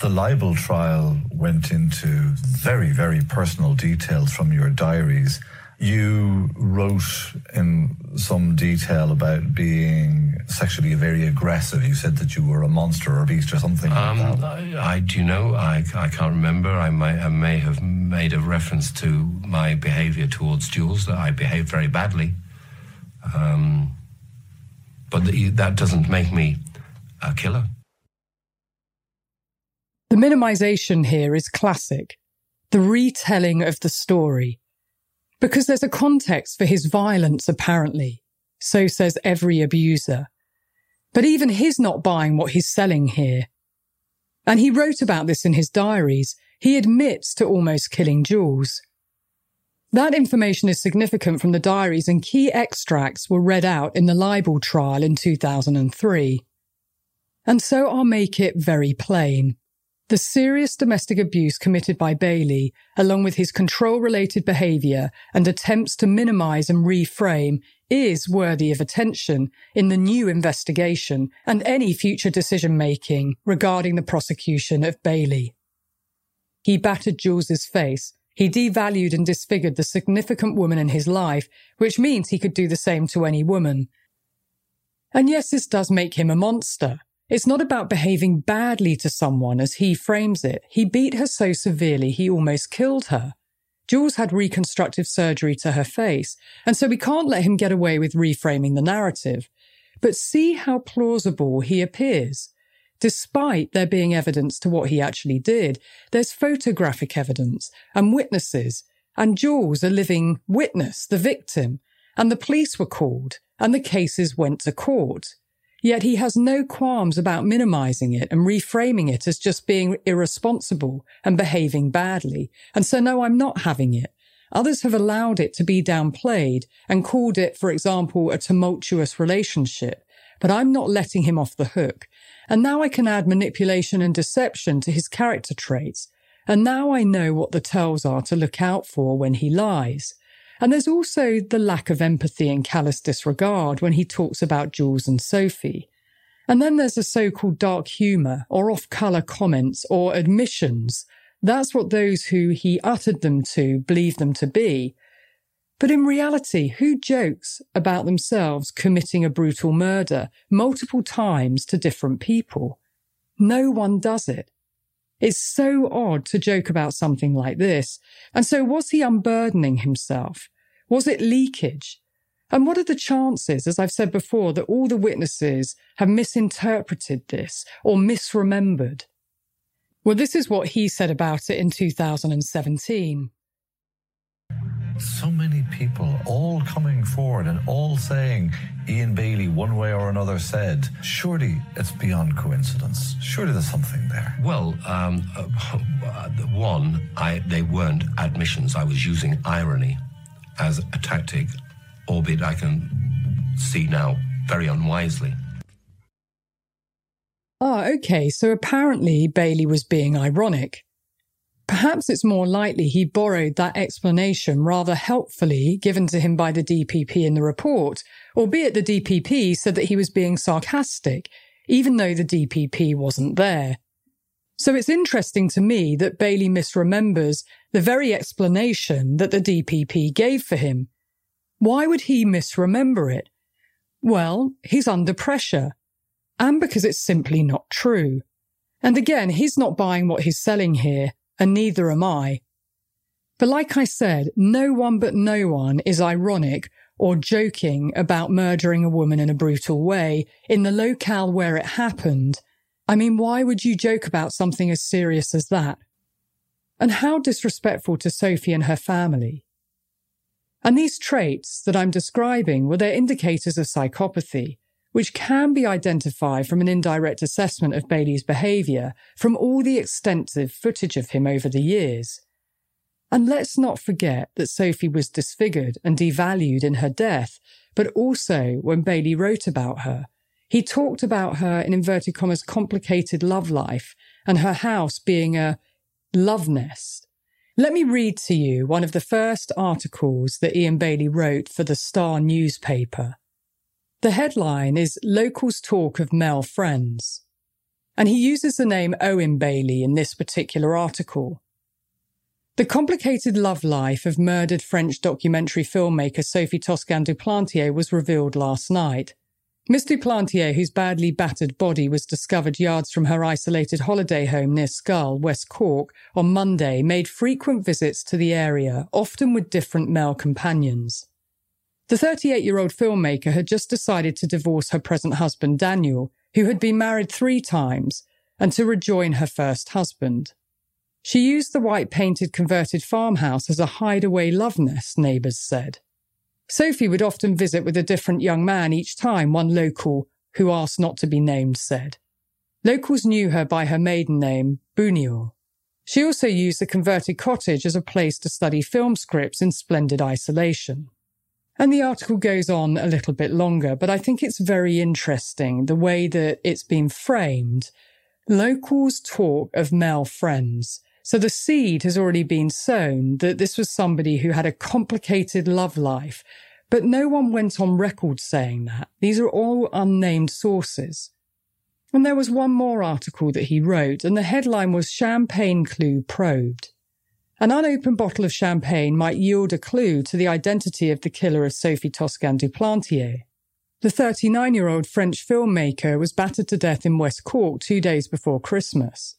The libel trial went into very, very personal details from your diaries. You wrote in some detail about being sexually very aggressive. You said that you were a monster or a beast or something um, like that. I, I, do you know? I, I can't remember. I may, I may have made a reference to my behaviour towards Jules, that I behaved very badly. Um, but the, that doesn't make me a killer. The minimisation here is classic. the retelling of the story. Because there's a context for his violence, apparently. So says every abuser. But even he's not buying what he's selling here. And he wrote about this in his diaries. He admits to almost killing Jules. That information is significant from the diaries, and key extracts were read out in the libel trial in 2003. And so I'll make it very plain. The serious domestic abuse committed by Bailey, along with his control related behaviour and attempts to minimise and reframe, is worthy of attention in the new investigation and any future decision making regarding the prosecution of Bailey. He battered Jules's face. He devalued and disfigured the significant woman in his life, which means he could do the same to any woman. And yes, this does make him a monster. It's not about behaving badly to someone as he frames it. He beat her so severely he almost killed her. Jules had reconstructive surgery to her face, and so we can't let him get away with reframing the narrative. But see how plausible he appears. Despite there being evidence to what he actually did, there's photographic evidence and witnesses, and Jules a living witness, the victim, and the police were called, and the cases went to court. Yet he has no qualms about minimizing it and reframing it as just being irresponsible and behaving badly. And so, no, I'm not having it. Others have allowed it to be downplayed and called it, for example, a tumultuous relationship. But I'm not letting him off the hook. And now I can add manipulation and deception to his character traits. And now I know what the tells are to look out for when he lies. And there's also the lack of empathy and callous disregard when he talks about Jules and Sophie. And then there's the so-called dark humour or off-colour comments or admissions. That's what those who he uttered them to believe them to be. But in reality, who jokes about themselves committing a brutal murder multiple times to different people? No one does it. It's so odd to joke about something like this. And so was he unburdening himself? Was it leakage? And what are the chances, as I've said before, that all the witnesses have misinterpreted this or misremembered? Well, this is what he said about it in 2017 so many people all coming forward and all saying Ian Bailey, one way or another, said, surely it's beyond coincidence. Surely there's something there. Well, um, uh, one, I, they weren't admissions. I was using irony as a tactic, albeit I can see now very unwisely. Ah, okay, so apparently Bailey was being ironic. Perhaps it's more likely he borrowed that explanation rather helpfully given to him by the DPP in the report, albeit the DPP said that he was being sarcastic, even though the DPP wasn't there. So it's interesting to me that Bailey misremembers the very explanation that the DPP gave for him. Why would he misremember it? Well, he's under pressure. And because it's simply not true. And again, he's not buying what he's selling here and neither am I. But like I said, no one but no one is ironic or joking about murdering a woman in a brutal way in the locale where it happened. I mean, why would you joke about something as serious as that? And how disrespectful to Sophie and her family. And these traits that I'm describing were their indicators of psychopathy, which can be identified from an indirect assessment of Bailey's behaviour from all the extensive footage of him over the years. And let's not forget that Sophie was disfigured and devalued in her death, but also when Bailey wrote about her. He talked about her in inverted commas complicated love life and her house being a love nest. Let me read to you one of the first articles that Ian Bailey wrote for the Star newspaper. The headline is Locals Talk of Male Friends. And he uses the name Eoin Bailey in this particular article. The complicated love life of murdered French documentary filmmaker Sophie Toscan du Plantier was revealed last night. Miss du Plantier, whose badly battered body was discovered yards from her isolated holiday home near Schull, West Cork, on Monday, made frequent visits to the area, often with different male companions. The 38 year old filmmaker had just decided to divorce her present husband, Daniel, who had been married three times, and to rejoin her first husband. She used the white painted converted farmhouse as a hideaway love nest, neighbours said. Sophie would often visit with a different young man each time, one local who asked not to be named said. Locals knew her by her maiden name, Bouniol. She also used the converted cottage as a place to study film scripts in splendid isolation. And the article goes on a little bit longer, but I think it's very interesting the way that it's been framed. Locals talk of male friends. So the seed has already been sown that this was somebody who had a complicated love life, but no one went on record saying that. These are all unnamed sources. And there was one more article that he wrote, and the headline was Champagne Clue Probed. An unopened bottle of champagne might yield a clue to the identity of the killer of Sophie Toscan du Plantier. The 39 year old French filmmaker was battered to death in West Cork two days before Christmas.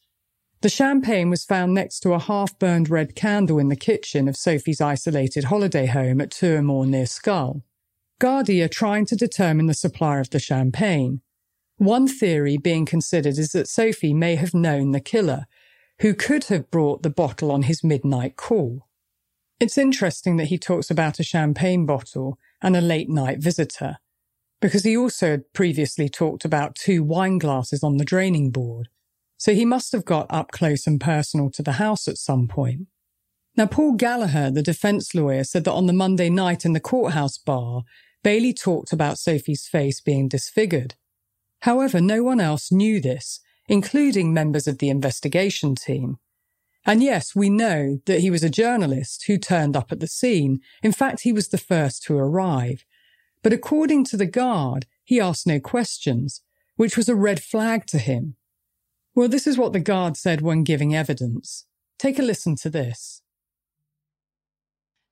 The champagne was found next to a half burned red candle in the kitchen of Sophie's isolated holiday home at Toormore near Schull. Gardaí are trying to determine the supplier of the champagne. One theory being considered is that Sophie may have known the killer, who could have brought the bottle on his midnight call. It's interesting that he talks about a champagne bottle and a late night visitor, because he also had previously talked about two wine glasses on the draining board. So he must have got up close and personal to the house at some point. Now, Paul Gallagher, the defense lawyer, said that on the Monday night in the courthouse bar, Bailey talked about Sophie's face being disfigured. However, no one else knew this, including members of the investigation team. And yes, we know that he was a journalist who turned up at the scene. In fact, he was the first to arrive. But according to the guard, he asked no questions, which was a red flag to him. Well, this is what the guard said when giving evidence. Take a listen to this.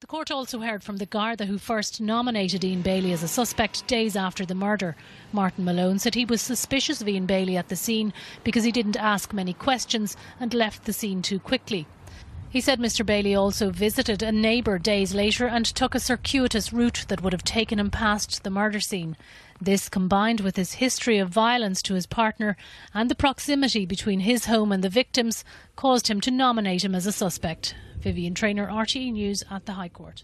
Court also heard from the Garda who first nominated Ian Bailey as a suspect days after the murder. Martin Malone said he was suspicious of Ian Bailey at the scene because he didn't ask many questions and left the scene too quickly. He said Mr. Bailey also visited a neighbour days later and took a circuitous route that would have taken him past the murder scene. This, combined with his history of violence to his partner and the proximity between his home and the victims, caused him to nominate him as a suspect. Vivienne Traynor, RTE News at the High Court.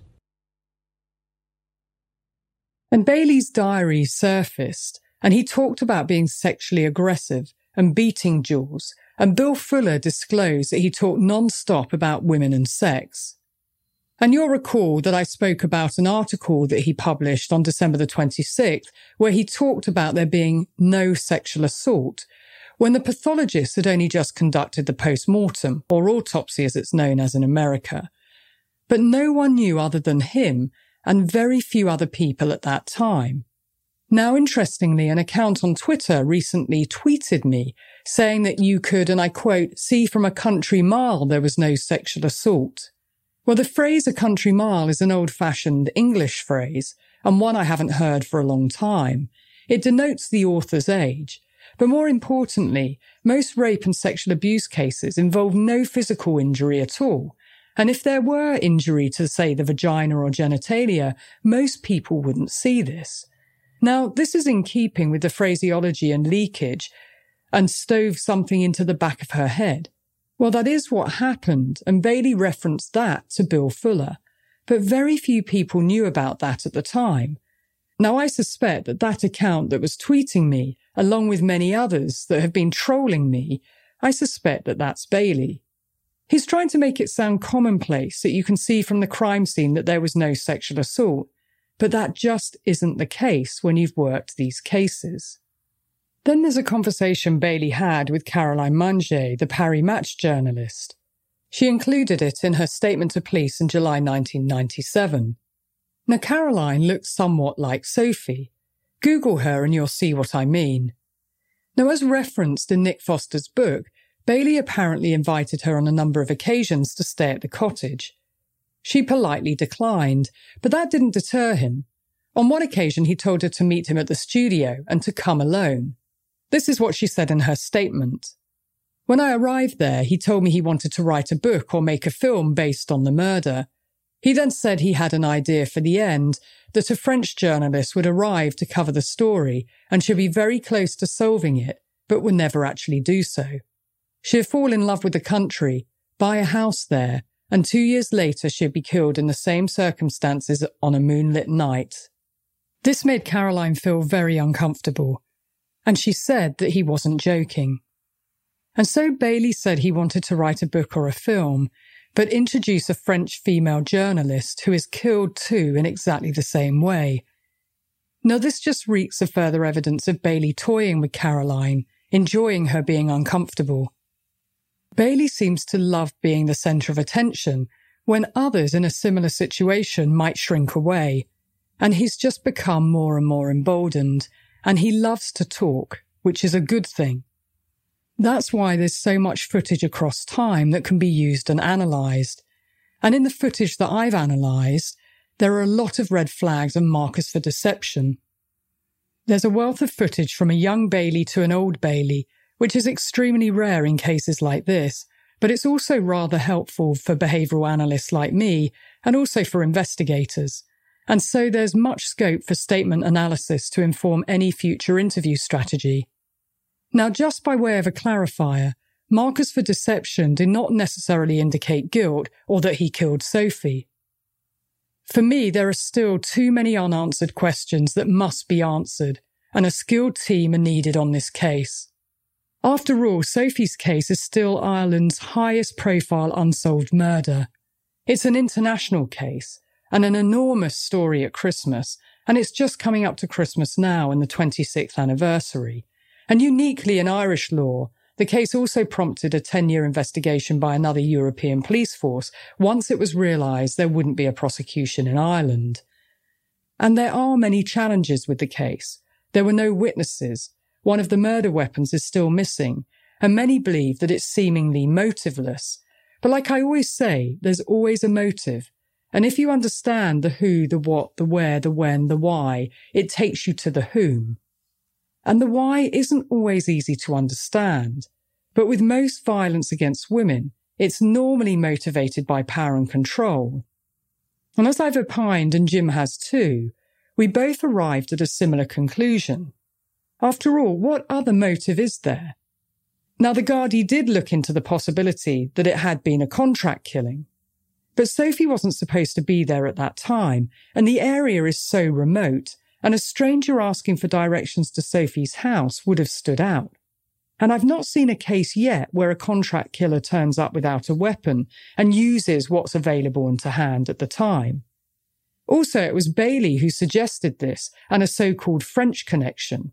And Bailey's diary surfaced, and he talked about being sexually aggressive and beating Jules. And Bill Fuller disclosed that he talked non stop about women and sex. And you'll recall that I spoke about an article that he published on December the 26th, where he talked about there being no sexual assault, when the pathologist had only just conducted the post-mortem, or autopsy as it's known as in America. But no one knew other than him and very few other people at that time. Now, interestingly, an account on Twitter recently tweeted me saying that you could, and I quote, see from a country mile there was no sexual assault. Well, the phrase a country mile is an old fashioned English phrase and one I haven't heard for a long time. It denotes the author's age. But more importantly, most rape and sexual abuse cases involve no physical injury at all. And if there were injury to, say, the vagina or genitalia, most people wouldn't see this. Now, this is in keeping with the phraseology and leakage and stove something into the back of her head. Well, that is what happened, and Bailey referenced that to Bill Fuller. But very few people knew about that at the time. Now, I suspect that that account that was tweeting me, along with many others that have been trolling me, I suspect that that's Bailey. He's trying to make it sound commonplace that you can see from the crime scene that there was no sexual assault, but that just isn't the case when you've worked these cases. Then there's a conversation Bailey had with Caroline Mangez, the Paris Match journalist. She included it in her statement to police in July 1997. Now, Caroline looks somewhat like Sophie. Google her and you'll see what I mean. Now, as referenced in Nick Foster's book, Bailey apparently invited her on a number of occasions to stay at the cottage. She politely declined, but that didn't deter him. On one occasion, he told her to meet him at the studio and to come alone. This is what she said in her statement. When I arrived there, he told me he wanted to write a book or make a film based on the murder. He then said he had an idea for the end, that a French journalist would arrive to cover the story and should be very close to solving it, but would never actually do so. She'd fall in love with the country, buy a house there, and two years later she'd be killed in the same circumstances on a moonlit night. This made Caroline feel very uncomfortable, and she said that he wasn't joking. And so Bailey said he wanted to write a book or a film, but introduce a French female journalist who is killed too in exactly the same way. Now, this just reeks of further evidence of Bailey toying with Caroline, enjoying her being uncomfortable. Bailey seems to love being the centre of attention when others in a similar situation might shrink away and he's just become more and more emboldened, and he loves to talk, which is a good thing. That's why there's so much footage across time that can be used and analysed. And in the footage that I've analysed, there are a lot of red flags and markers for deception. There's a wealth of footage from a young Bailey to an old Bailey, which is extremely rare in cases like this, but it's also rather helpful for behavioural analysts like me and also for investigators. And so there's much scope for statement analysis to inform any future interview strategy. Now, just by way of a clarifier, markers for deception do not necessarily indicate guilt or that he killed Sophie. For me, there are still too many unanswered questions that must be answered, and a skilled team are needed on this case. After all, Sophie's case is still Ireland's highest profile unsolved murder. It's an international case, and an enormous story at Christmas, and it's just coming up to Christmas now and the 26th anniversary. And uniquely in Irish law, the case also prompted a 10 year investigation by another European police force once it was realised there wouldn't be a prosecution in Ireland. And there are many challenges with the case. There were no witnesses. One of the murder weapons is still missing, and many believe that it's seemingly motiveless. But like I always say, there's always a motive, and if you understand the who, the what, the where, the when, the why, it takes you to the whom. And the why isn't always easy to understand. But with most violence against women, it's normally motivated by power and control. And as I've opined, and Jim has too, we both arrived at a similar conclusion. After all, what other motive is there? Now, the Gardaí did look into the possibility that it had been a contract killing, but Sophie wasn't supposed to be there at that time, and the area is so remote, and a stranger asking for directions to Sophie's house would have stood out. And I've not seen a case yet where a contract killer turns up without a weapon and uses what's available and to hand at the time. Also, it was Bailey who suggested this and a so-called French connection.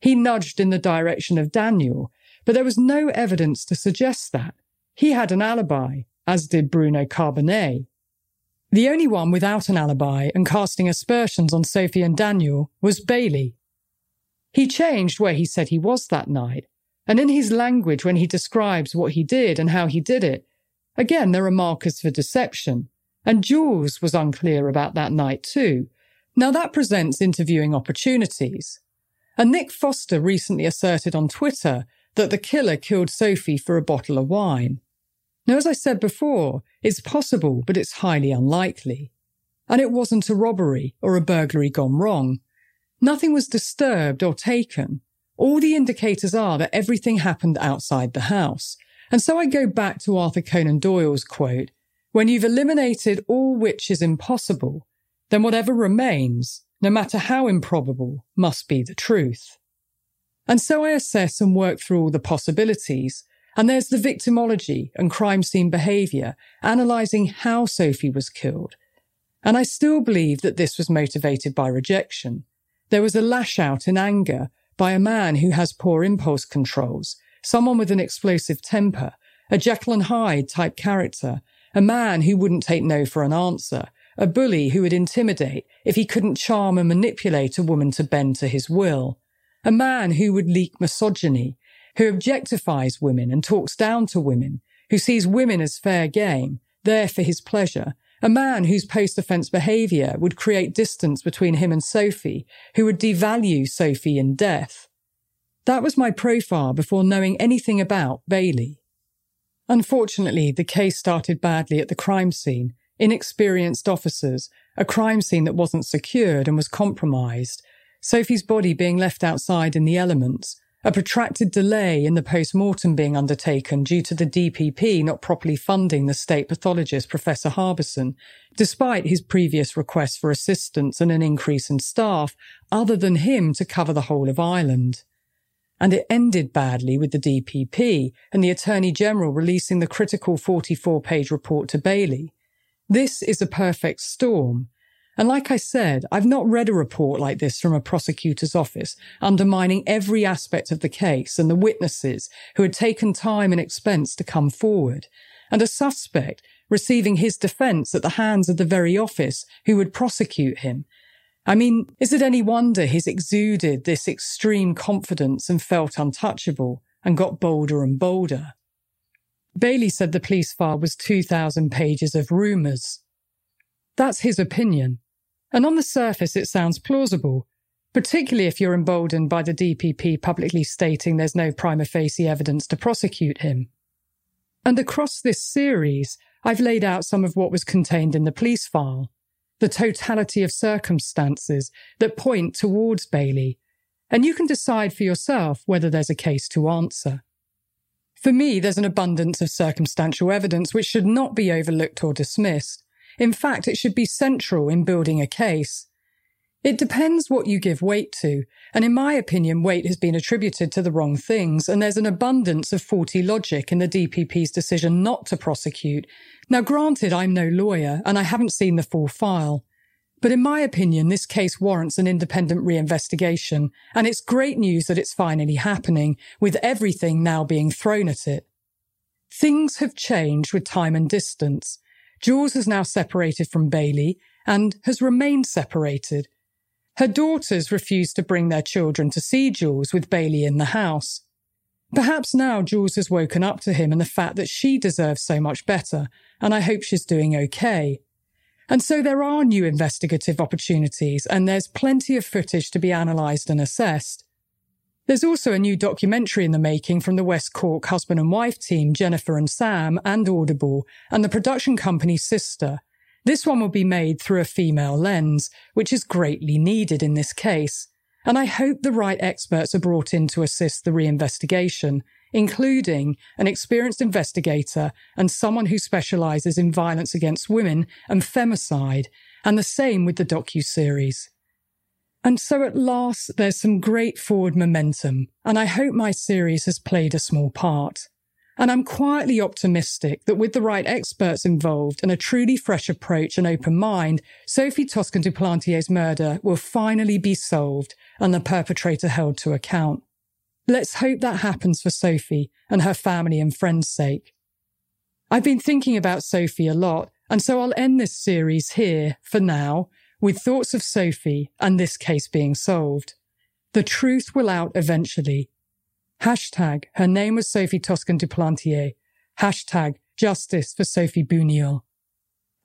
He nudged in the direction of Daniel, but there was no evidence to suggest that. He had an alibi, as did Bruno Carbonnet. The only one without an alibi and casting aspersions on Sophie and Daniel was Bailey. He changed where he said he was that night, and in his language when he describes what he did and how he did it, again there are markers for deception. And Jules was unclear about that night too. Now that presents interviewing opportunities. And Nick Foster recently asserted on Twitter that the killer killed Sophie for a bottle of wine. Now, as I said before, it's possible, but it's highly unlikely. And it wasn't a robbery or a burglary gone wrong. Nothing was disturbed or taken. All the indicators are that everything happened outside the house. And so I go back to Arthur Conan Doyle's quote When you've eliminated all which is impossible, then whatever remains, no matter how improbable, must be the truth. And so I assess and work through all the possibilities and there's the victimology and crime scene behaviour, analysing how Sophie was killed. And I still believe that this was motivated by rejection. There was a lash out in anger by a man who has poor impulse controls, someone with an explosive temper, a Jekyll and Hyde type character, a man who wouldn't take no for an answer, a bully who would intimidate if he couldn't charm and manipulate a woman to bend to his will, a man who would leak misogyny, who objectifies women and talks down to women, who sees women as fair game, there for his pleasure, a man whose post-offence behaviour would create distance between him and Sophie, who would devalue Sophie in death. That was my profile before knowing anything about Bailey. Unfortunately, the case started badly at the crime scene. Inexperienced officers, a crime scene that wasn't secured and was compromised, Sophie's body being left outside in the elements, a protracted delay in the post mortem being undertaken due to the DPP not properly funding the state pathologist, Professor Harbison, despite his previous requests for assistance and an increase in staff other than him to cover the whole of Ireland. And it ended badly with the DPP and the Attorney General releasing the critical 44 page report to Bailey. This is a perfect storm and like I said, I've not read a report like this from a prosecutor's office, undermining every aspect of the case and the witnesses who had taken time and expense to come forward, and a suspect receiving his defense at the hands of the very office who would prosecute him. I mean, is it any wonder he's exuded this extreme confidence and felt untouchable and got bolder and bolder? Bailey said the police file was 2,000 pages of rumours. That's his opinion. And on the surface, it sounds plausible, particularly if you're emboldened by the DPP publicly stating there's no prima facie evidence to prosecute him. And across this series, I've laid out some of what was contained in the police file, the totality of circumstances that point towards Bailey, and you can decide for yourself whether there's a case to answer. For me, there's an abundance of circumstantial evidence which should not be overlooked or dismissed, in fact, it should be central in building a case. It depends what you give weight to, and in my opinion, weight has been attributed to the wrong things, and there's an abundance of faulty logic in the DPP's decision not to prosecute. Now, granted, I'm no lawyer, and I haven't seen the full file. But in my opinion, this case warrants an independent reinvestigation, and it's great news that it's finally happening, with everything now being thrown at it. Things have changed with time and distance, Jules has now separated from Bailey and has remained separated. Her daughters refuse to bring their children to see Jules with Bailey in the house. Perhaps now Jules has woken up to him and the fact that she deserves so much better, and I hope she's doing okay. And so there are new investigative opportunities, and there's plenty of footage to be analysed and assessed. There's also a new documentary in the making from the West Cork husband and wife team, Jennifer and Sam, and Audible, and the production company's sister. This one will be made through a female lens, which is greatly needed in this case. And I hope the right experts are brought in to assist the reinvestigation, including an experienced investigator and someone who specialises in violence against women and femicide, and the same with the docu-series. And so at last, there's some great forward momentum, and I hope my series has played a small part. And I'm quietly optimistic that with the right experts involved and a truly fresh approach and open mind, Sophie Toscan du Plantier's murder will finally be solved and the perpetrator held to account. Let's hope that happens for Sophie and her family and friends' sake. I've been thinking about Sophie a lot, and so I'll end this series here for now with thoughts of Sophie and this case being solved. The truth will out eventually. Hashtag, her name was Sophie Toscan du Plantier. Hashtag, justice for Sophie Bouniol.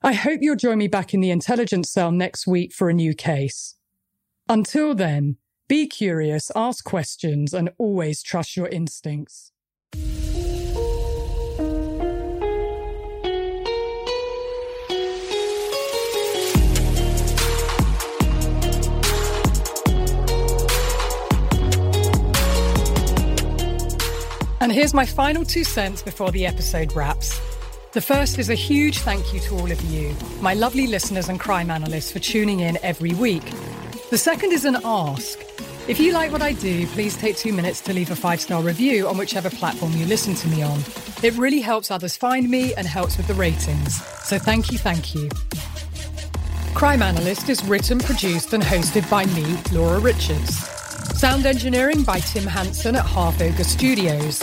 I hope you'll join me back in the intelligence cell next week for a new case. Until then, be curious, ask questions, and always trust your instincts. And here's my final two cents before the episode wraps. The first is a huge thank you to all of you, my lovely listeners and crime analysts, for tuning in every week. The second is an ask. If you like what I do, please take two minutes to leave a five star review on whichever platform you listen to me on. It really helps others find me and helps with the ratings. So thank you, thank you. Crime Analyst is written, produced, and hosted by me, Laura Richards. Sound engineering by Tim Hanson at Half Ogre Studios.